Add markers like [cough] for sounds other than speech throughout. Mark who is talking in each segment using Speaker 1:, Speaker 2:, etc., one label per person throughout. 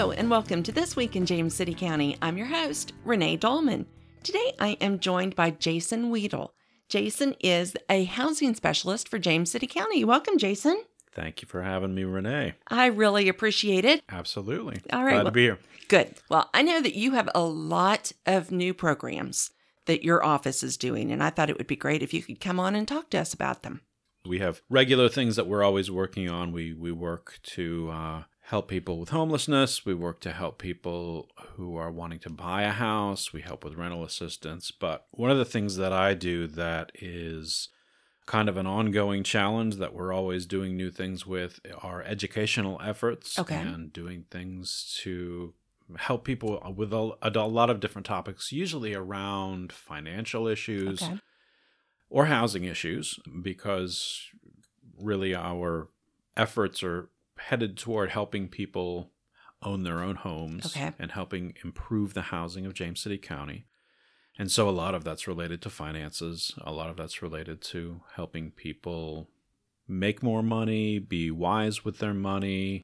Speaker 1: Hello, and welcome to This Week in James City County. I'm your host, Renee Dolman. Today I am joined by Jason Wiedel. Jason is a housing specialist for James City County. Welcome, Jason.
Speaker 2: Thank you for having me, Renee.
Speaker 1: I really appreciate it.
Speaker 2: Absolutely.
Speaker 1: All right.
Speaker 2: Glad
Speaker 1: well,
Speaker 2: to be here.
Speaker 1: Good. Well, I know that you have a lot of new programs that your office is doing, and I thought it would be great if you could come on and talk to us about them.
Speaker 2: We have regular things that we're always working on. We we work to uh, help people with homelessness. We work to help people who are wanting to buy a house. We help with rental assistance. But one of the things that I do that is kind of an ongoing challenge that we're always doing new things with are educational efforts
Speaker 1: Okay.
Speaker 2: and doing things to help people with a, a lot of different topics, usually around financial issues
Speaker 1: Okay.
Speaker 2: or housing issues, because really our efforts are headed toward helping people own their own homes
Speaker 1: Okay.
Speaker 2: and helping improve the housing of James City County. And so a lot of that's related to finances, a lot of that's related to helping people make more money, be wise with their money,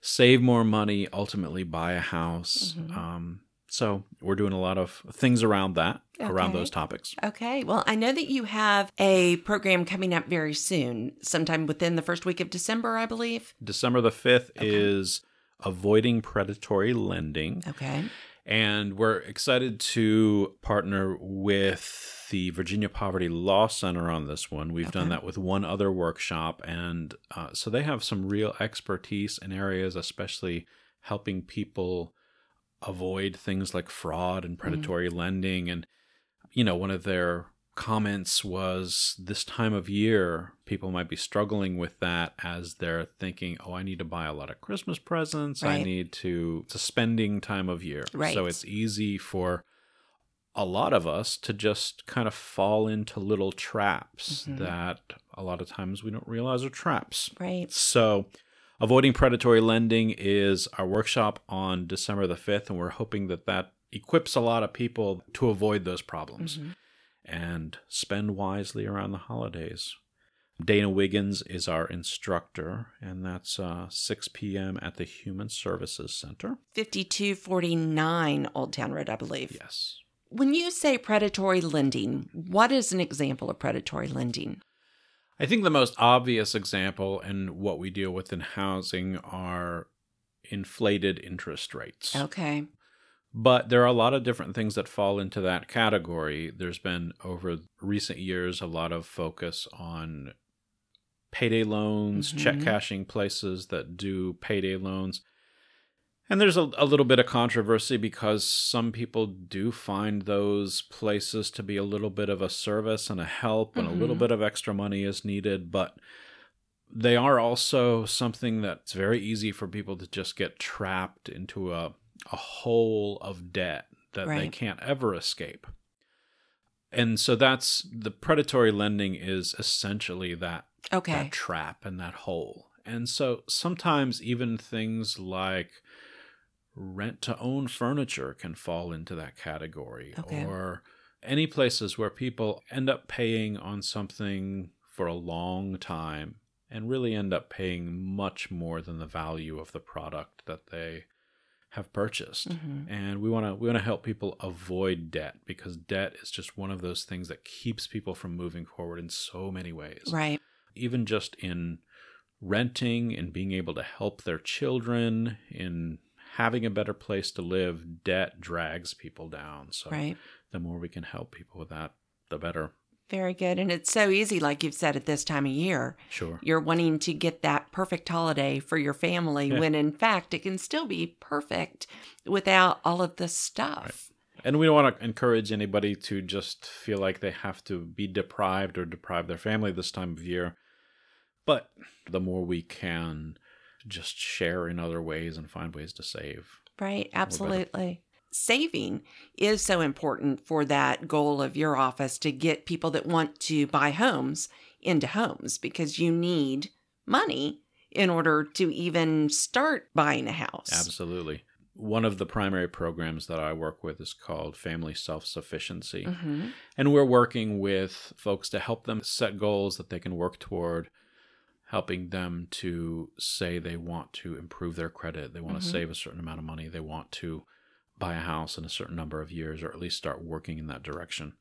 Speaker 2: save more money, ultimately buy a house.
Speaker 1: Mhm.
Speaker 2: Um, so we're doing a lot of things around that, around those topics.
Speaker 1: Okay. Well, I know that you have a program coming up very soon, sometime within the first week of December, I believe.
Speaker 2: December the 5th
Speaker 1: Okay.
Speaker 2: is Avoiding Predatory Lending.
Speaker 1: Okay.
Speaker 2: And we're excited to partner with the Virginia Poverty Law Center on this one. We've done that with one other workshop. And uh, so they have some real expertise in areas, especially helping people avoid things like fraud and predatory lending. And, you know, one of their comments was this time of year, people might be struggling with that as they're thinking, oh, I need to buy a lot of Christmas presents. I need to, it's a spending time of year.
Speaker 1: Right.
Speaker 2: So it's easy for a lot of us to just kind of fall into little traps
Speaker 1: Mhm.
Speaker 2: that a lot of times we don't realize are traps.
Speaker 1: Right.
Speaker 2: So, avoiding predatory lending is our workshop on December the 5th, and we're hoping that that equips a lot of people to avoid those problems
Speaker 1: Mhm.
Speaker 2: and spend wisely around the holidays. Dana Wiggins is our instructor, and that's uh, 6 p.m. at the Human Services Center.
Speaker 1: 5249 Old Town Road, I believe.
Speaker 2: Yes.
Speaker 1: When you say predatory lending, what is an example of predatory lending?
Speaker 2: I think the most obvious example and what we deal with in housing are inflated interest rates.
Speaker 1: Okay.
Speaker 2: But there are a lot of different things that fall into that category. There's been over recent years a lot of focus on payday loans, check
Speaker 1: Mhm.
Speaker 2: cashing places that do payday loans. And there's a, a little bit of controversy because some people do find those places to be a little bit of a service and a help, and a little
Speaker 1: Mhm.
Speaker 2: bit of extra money is needed. But they are also something that's very easy for people to just get trapped into a, a hole of debt that they can't ever escape. And so that's the predatory lending is essentially that
Speaker 1: Okay.
Speaker 2: that trap and that hole. And so sometimes even things like rent to own furniture can fall into that category
Speaker 1: Okay.
Speaker 2: or any places where people end up paying on something for a long time and really end up paying much more than the value of the product that they have purchased
Speaker 1: Mhm.
Speaker 2: and we want to we want to help people avoid debt because debt is just one of those things that keeps people from moving forward in so many ways
Speaker 1: Right.
Speaker 2: even just in renting and being able to help their children in having a better place to live debt drags people down so
Speaker 1: Right.
Speaker 2: the more we can help people with that the better
Speaker 1: Very good. And it's so easy, like you've said, at this time of year.
Speaker 2: sure
Speaker 1: You're wanting to get that perfect holiday for your family
Speaker 2: Yeah.
Speaker 1: when in fact it can still be perfect without all of the stuff.
Speaker 2: and we don't want to encourage anybody to just feel like they have to be deprived or deprive their family this time of year but the more we can just share in other ways and find ways to save
Speaker 1: Right. Absolutely. Saving is so important for that goal of your office to get people that want to buy homes into homes because you need money in order to even start buying a house.
Speaker 2: Absolutely. One of the primary programs that I work with is called Family Self Sufficiency.
Speaker 1: hmm
Speaker 2: And we're working with folks to help them set goals that they can work toward, helping them to say they want to improve their credit, they want
Speaker 1: Mhm.
Speaker 2: to save a certain amount of money, they want to buy a house in a certain number of years, or at least start working in that direction.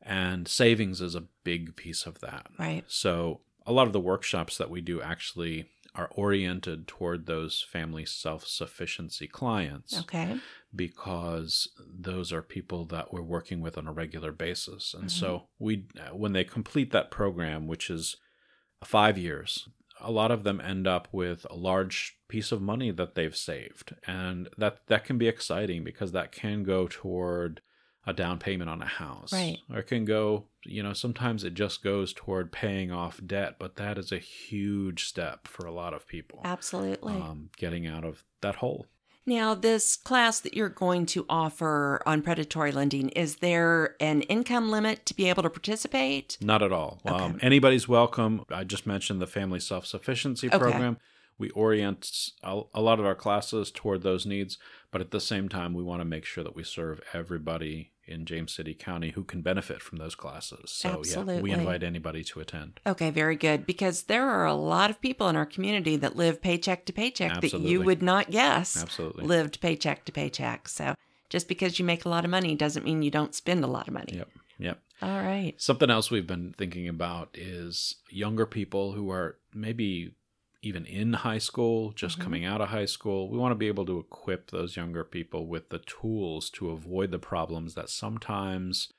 Speaker 2: And savings is a big piece of that.
Speaker 1: Right.
Speaker 2: So, a lot of the workshops that we do actually are oriented toward those family self sufficiency clients
Speaker 1: Okay.
Speaker 2: because those are people that we're working with on a regular basis. And so we when they complete that program which is 5 years, a lot of them end up with a large piece of money that they've saved. And that that can be exciting because that can go toward a down payment on a house.
Speaker 1: Right.
Speaker 2: Or it can go, you know, sometimes it just goes toward paying off debt, but that is a huge step for a lot of people.
Speaker 1: Absolutely.
Speaker 2: Um, getting out of that hole.
Speaker 1: Now, this class that you're going to offer on predatory lending, is there an income limit to be able to participate?
Speaker 2: Not at all.
Speaker 1: Okay.
Speaker 2: Um, anybody's welcome. I just mentioned the family self sufficiency
Speaker 1: Okay.
Speaker 2: program. We orient a, a lot of our classes toward those needs, but at the same time, we want to make sure that we serve everybody in James City County who can benefit from those classes. So, yeah, we invite anybody to attend.
Speaker 1: Okay, very good. Because there are a lot of people in our community that live paycheck to paycheck that you would not guess
Speaker 2: Absolutely.
Speaker 1: lived paycheck to paycheck. So just because you make a lot of money doesn't mean you don't spend a lot of money.
Speaker 2: Yep. Yep.
Speaker 1: All right.
Speaker 2: Something else we've been thinking about is younger people who are maybe even in high school, just
Speaker 1: Mhm.
Speaker 2: coming out of high school. We want to be able to equip those younger people with the tools to avoid the problems that sometimes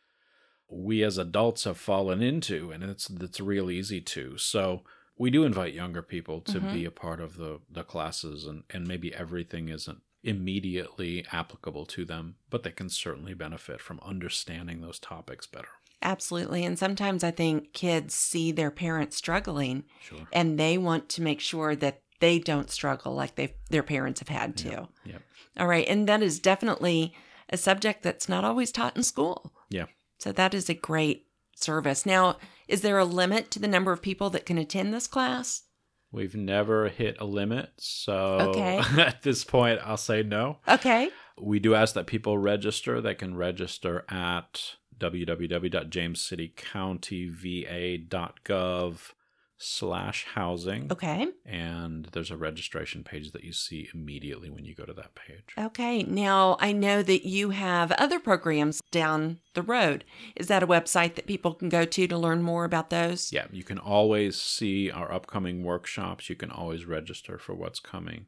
Speaker 2: we as adults have fallen into, and it's it's real easy to. So we do invite younger people to
Speaker 1: Mhm.
Speaker 2: be a part of the the classes, and and maybe everything isn't immediately applicable to them, but they can certainly benefit from understanding those topics better.
Speaker 1: Absolutely. And sometimes I think kids see their parents struggling
Speaker 2: Sure.
Speaker 1: and they want to make sure that they don't struggle like they their parents have had to.
Speaker 2: Yep. Yep.
Speaker 1: All right. And that is definitely a subject that's not always taught in school.
Speaker 2: Yeah.
Speaker 1: So that is a great service. Now, is there a limit to the number of people that can attend this class?
Speaker 2: We've never hit a limit, so
Speaker 1: Okay. [laughs]
Speaker 2: at this point, I'll say no.
Speaker 1: Okay.
Speaker 2: We do ask that people register. They can register at www.jamescitycountyva.gov slash housing.
Speaker 1: Okay.
Speaker 2: And there's a registration page that you see immediately when you go to that page.
Speaker 1: Okay. Now, I know that you have other programs down the road. Is that a website that people can go to to learn more about those?
Speaker 2: Yeah, you can always see our upcoming workshops. You can always register for what's coming.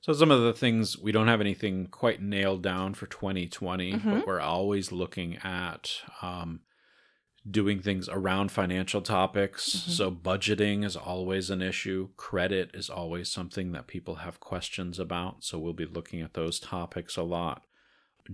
Speaker 2: So, some of the things we don't have anything quite nailed down for 2020,
Speaker 1: Mhm.
Speaker 2: but we're always looking at um, doing things around financial topics.
Speaker 1: Mhm.
Speaker 2: So, budgeting is always an issue, credit is always something that people have questions about. So, we'll be looking at those topics a lot.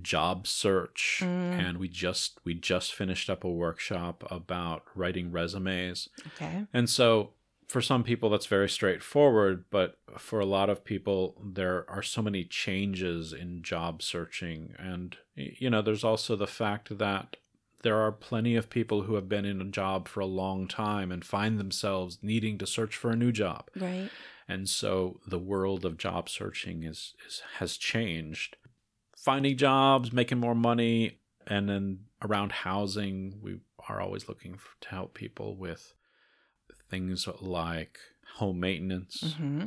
Speaker 2: Job search,
Speaker 1: Mm.
Speaker 2: and we just we just finished up a workshop about writing resumes.
Speaker 1: Okay.
Speaker 2: And so for some people that's very straightforward, but for a lot of people there are so many changes in job searching and you know there's also the fact that there are plenty of people who have been in a job for a long time and find themselves needing to search for a new job.
Speaker 1: Right.
Speaker 2: And so the world of job searching is, is has changed. Finding jobs, making more money, and then around housing, we are always looking f to help people with things like home maintenance,
Speaker 1: hmm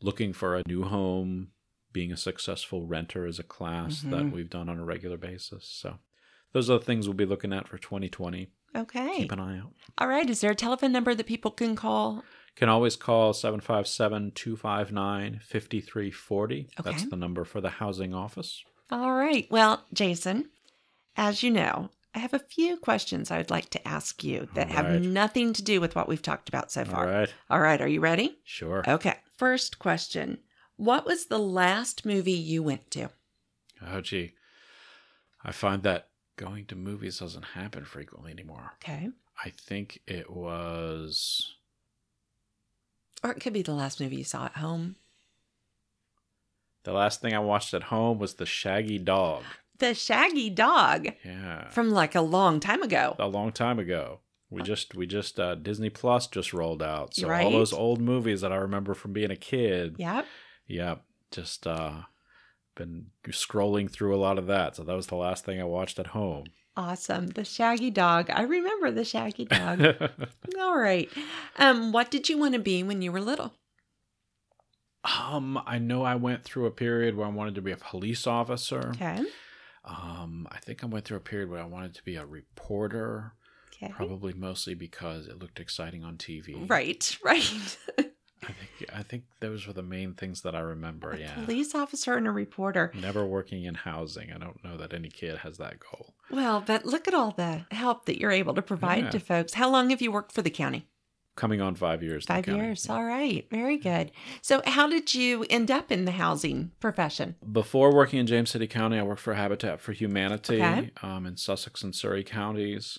Speaker 2: looking for a new home, being a successful renter is a class that
Speaker 1: Mhm.
Speaker 2: we've done on a regular basis. So those are the things we'll be looking at for 2020.
Speaker 1: Okay.
Speaker 2: Keep an eye out.
Speaker 1: All right. Is there a telephone number that people can call?
Speaker 2: Can always call 757 259 5340. That's the number for the housing office.
Speaker 1: All right. Well, Jason, as you know, I have a few questions I would like to ask you that
Speaker 2: All
Speaker 1: have
Speaker 2: right.
Speaker 1: nothing to do with what we've talked about so far.
Speaker 2: All right.
Speaker 1: All right. Are you ready?
Speaker 2: Sure.
Speaker 1: Okay. First question What was the last movie you went to?
Speaker 2: Oh, gee. I find that going to movies doesn't happen frequently anymore.
Speaker 1: Okay.
Speaker 2: I think it was.
Speaker 1: Or it could be the last movie you saw at home.
Speaker 2: The last thing I watched at home was The Shaggy Dog.
Speaker 1: The Shaggy Dog
Speaker 2: Yeah.
Speaker 1: from like a long time ago.
Speaker 2: a long time ago. We just we just uh, Disney Plus just rolled out, so
Speaker 1: Right.
Speaker 2: all those old movies that I remember from being a kid.
Speaker 1: Yep.
Speaker 2: yep just uh, been scrolling through a lot of that. So that was the last thing I watched at home.
Speaker 1: Awesome. The shaggy dog. I remember the shaggy dog. [laughs] [laughs] All right. Um, what did you want to be when you were little?
Speaker 2: um, I know I went through a period where I wanted to be a police officer.
Speaker 1: Okay.
Speaker 2: Um, I think I went through a period where I wanted to be a reporter,
Speaker 1: Okay.
Speaker 2: probably mostly because it looked exciting on TV.
Speaker 1: Right, [laughs] right.
Speaker 2: I think I think those were the main things that I remember.
Speaker 1: a
Speaker 2: yeah.
Speaker 1: police officer and a reporter.
Speaker 2: Never working in housing. I don't know that any kid has that goal.
Speaker 1: Well, but look at all the help that you're able to provide
Speaker 2: Yeah.
Speaker 1: to folks. How long have you worked for the county?
Speaker 2: Coming on five years.
Speaker 1: Five years. All right. Very good. So, how did you end up in the housing profession?
Speaker 2: Before working in James City County, I worked for Habitat for Humanity
Speaker 1: Okay.
Speaker 2: um, in Sussex and Surry counties.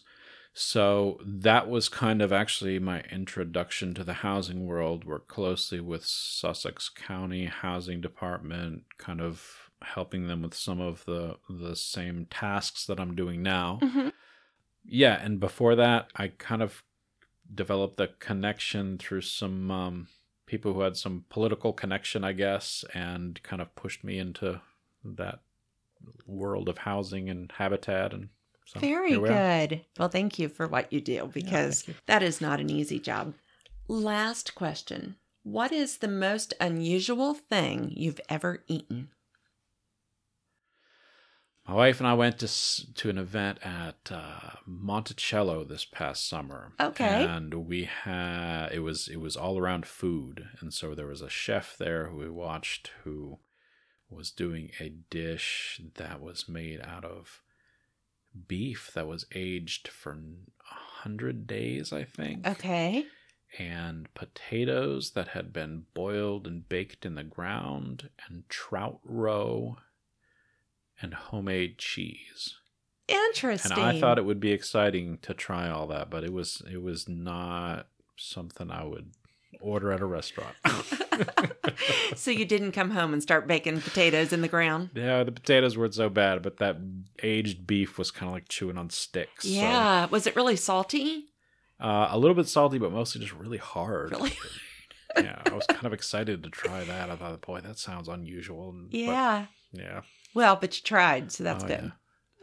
Speaker 2: So that was kind of actually my introduction to the housing world. Worked closely with Sussex County Housing Department, kind of helping them with some of the the same tasks that I'm doing now.
Speaker 1: Mhm.
Speaker 2: Yeah, and before that, I kind of developed the connection through some um, people who had some political connection, I guess, and kind of pushed me into that world of housing and habitat. And so
Speaker 1: Very
Speaker 2: we are.
Speaker 1: good. Well, thank you for what you do because
Speaker 2: thank you.
Speaker 1: that is not an easy job. Last question What is the most unusual thing you've ever eaten?
Speaker 2: My wife and I went to to an event at uh, Monticello this past summer.
Speaker 1: Okay.
Speaker 2: and we had it was it was all around food, and so there was a chef there who we watched who was doing a dish that was made out of beef that was aged for a hundred days, I think.
Speaker 1: Okay.
Speaker 2: And potatoes that had been boiled and baked in the ground, and trout roe, and homemade cheese.
Speaker 1: Interesting.
Speaker 2: And I thought it would be exciting to try all that, but it was it was not something I would order at a restaurant. [laughs] [laughs]
Speaker 1: so you didn't come home and start baking potatoes in the ground?
Speaker 2: yeah, the potatoes weren't so bad, but that aged beef was kind of like chewing on sticks. so,
Speaker 1: Yeah. Was it really salty?
Speaker 2: uh, a little bit salty, but mostly just really hard.
Speaker 1: Really?
Speaker 2: yeah, I was kind of excited to try that. I thought, boy, that sounds unusual. Yeah. but,
Speaker 1: Yeah. Well, but you tried, so that's
Speaker 2: Oh,
Speaker 1: good.
Speaker 2: yeah.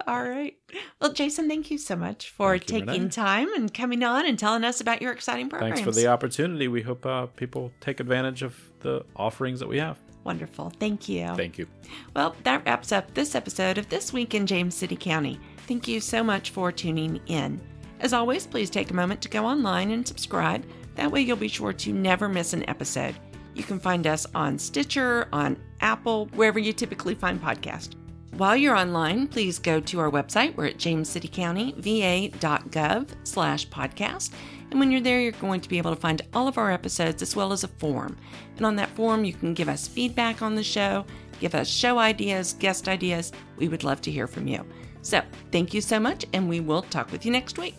Speaker 1: All right. Well, Jason, thank you so much for
Speaker 2: you,
Speaker 1: taking
Speaker 2: Renee.
Speaker 1: time and coming on and telling us about your exciting programs.
Speaker 2: Thanks for the opportunity. We hope uh, people take advantage of the offerings that we have.
Speaker 1: Wonderful. Thank you.
Speaker 2: Thank you.
Speaker 1: Well, that wraps up this episode of This Week in James City County. Thank you so much for tuning in. As always, please take a moment to go online and subscribe. That way, you'll be sure to never miss an episode. You can find us on Stitcher, on Apple, wherever you typically find podcasts. While you're online, please go to our website. We're at jamescitycountyva.gov slash podcast. And when you're there, you're going to be able to find all of our episodes as well as a form. And on that form, you can give us feedback on the show, give us show ideas, guest ideas. We would love to hear from you. So thank you so much, and we will talk with you next week.